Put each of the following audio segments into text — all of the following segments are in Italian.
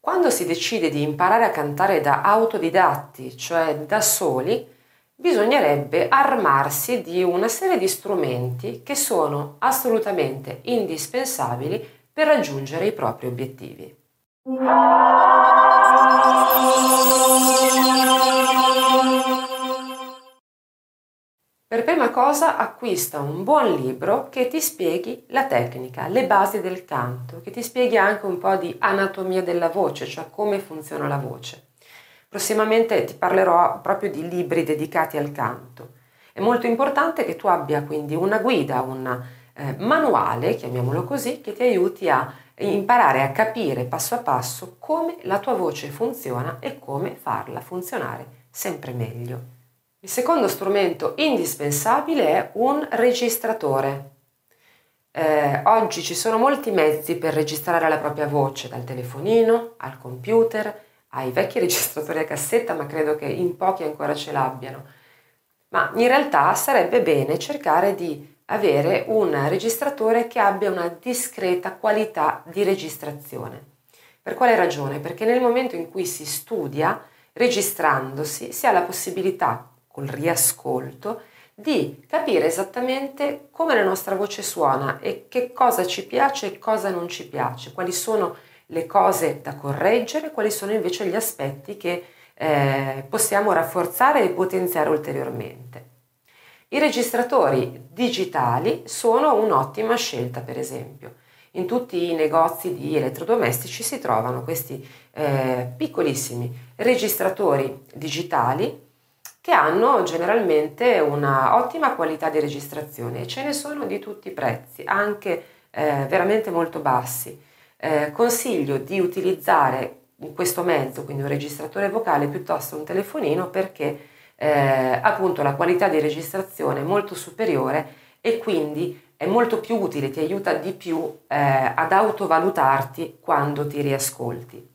Quando si decide di imparare a cantare da autodidatti, cioè da soli, bisognerebbe armarsi di una serie di strumenti che sono assolutamente indispensabili per raggiungere i propri obiettivi. Per prima cosa acquista un buon libro che ti spieghi la tecnica, le basi del canto, che ti spieghi anche un po' di anatomia della voce, cioè come funziona la voce. Prossimamente ti parlerò proprio di libri dedicati al canto. È molto importante che tu abbia quindi una guida, un eh, manuale, chiamiamolo così, che ti aiuti a imparare a capire passo a passo come la tua voce funziona e come farla funzionare sempre meglio. Il secondo strumento indispensabile è un registratore. Eh, oggi ci sono molti mezzi per registrare la propria voce, dal telefonino al computer, ai vecchi registratori a cassetta, ma credo che in pochi ancora ce l'abbiano. Ma in realtà sarebbe bene cercare di avere un registratore che abbia una discreta qualità di registrazione. Per quale ragione? Perché nel momento in cui si studia, registrandosi, si ha la possibilità col riascolto, di capire esattamente come la nostra voce suona e che cosa ci piace e cosa non ci piace, quali sono le cose da correggere, quali sono invece gli aspetti che eh, possiamo rafforzare e potenziare ulteriormente. I registratori digitali sono un'ottima scelta, per esempio. In tutti i negozi di elettrodomestici si trovano questi eh, piccolissimi registratori digitali che hanno generalmente una ottima qualità di registrazione e ce ne sono di tutti i prezzi, anche eh, veramente molto bassi. Eh, consiglio di utilizzare questo mezzo, quindi un registratore vocale piuttosto un telefonino perché eh, appunto la qualità di registrazione è molto superiore e quindi è molto più utile, ti aiuta di più eh, ad autovalutarti quando ti riascolti.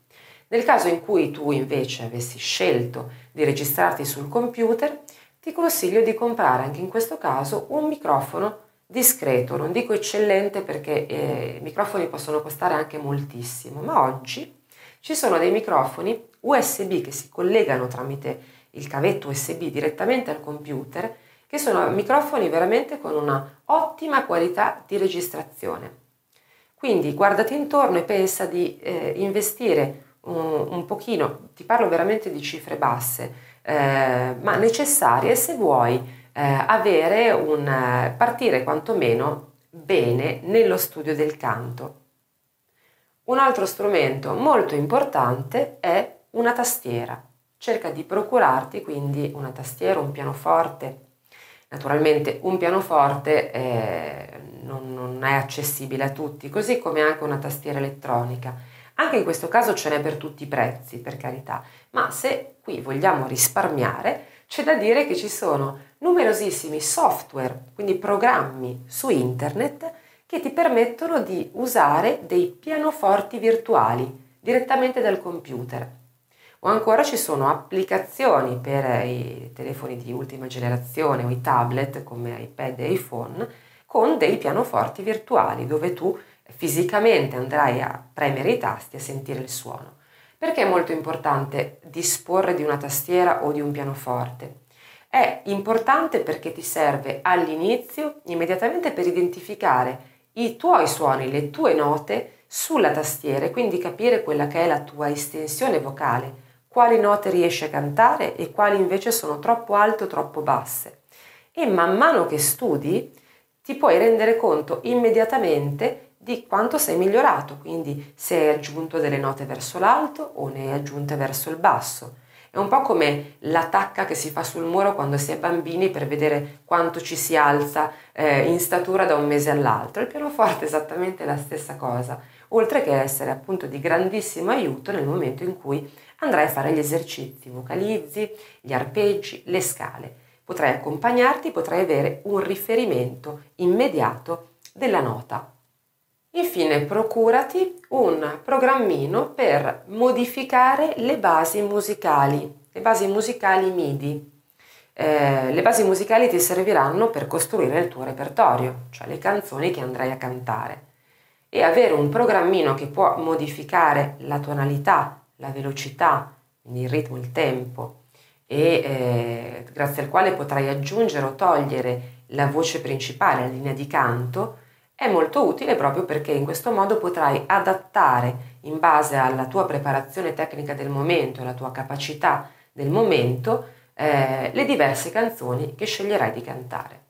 Nel caso in cui tu invece avessi scelto di registrarti sul computer, ti consiglio di comprare anche in questo caso un microfono discreto, non dico eccellente perché eh, i microfoni possono costare anche moltissimo, ma oggi ci sono dei microfoni USB che si collegano tramite il cavetto USB direttamente al computer, che sono microfoni veramente con una ottima qualità di registrazione. Quindi guardati intorno e pensa di eh, investire un, un pochino, ti parlo veramente di cifre basse, eh, ma necessarie se vuoi eh, avere un partire quantomeno bene nello studio del canto. Un altro strumento molto importante è una tastiera. Cerca di procurarti quindi una tastiera, un pianoforte. Naturalmente un pianoforte eh, non, non è accessibile a tutti, così come anche una tastiera elettronica anche in questo caso ce n'è per tutti i prezzi, per carità, ma se qui vogliamo risparmiare, c'è da dire che ci sono numerosissimi software, quindi programmi su internet che ti permettono di usare dei pianoforti virtuali direttamente dal computer. O ancora ci sono applicazioni per i telefoni di ultima generazione o i tablet come iPad e iPhone con dei pianoforti virtuali dove tu fisicamente andrai a premere i tasti e sentire il suono. Perché è molto importante disporre di una tastiera o di un pianoforte? È importante perché ti serve all'inizio immediatamente per identificare i tuoi suoni, le tue note sulla tastiera e quindi capire quella che è la tua estensione vocale, quali note riesci a cantare e quali invece sono troppo alte o troppo basse. E man mano che studi ti puoi rendere conto immediatamente di quanto sei migliorato, quindi se hai aggiunto delle note verso l'alto o ne hai aggiunte verso il basso. È un po' come la tacca che si fa sul muro quando si è bambini per vedere quanto ci si alza eh, in statura da un mese all'altro. Il pianoforte è esattamente la stessa cosa, oltre che essere appunto di grandissimo aiuto nel momento in cui andrai a fare gli esercizi, vocalizzi, gli arpeggi, le scale. Potrai accompagnarti, potrai avere un riferimento immediato della nota Infine procurati un programmino per modificare le basi musicali, le basi musicali MIDI. Eh, le basi musicali ti serviranno per costruire il tuo repertorio, cioè le canzoni che andrai a cantare. e avere un programmino che può modificare la tonalità, la velocità, il ritmo, il tempo e eh, grazie al quale potrai aggiungere o togliere la voce principale, la linea di canto, è molto utile proprio perché in questo modo potrai adattare in base alla tua preparazione tecnica del momento alla tua capacità del momento eh, le diverse canzoni che sceglierai di cantare.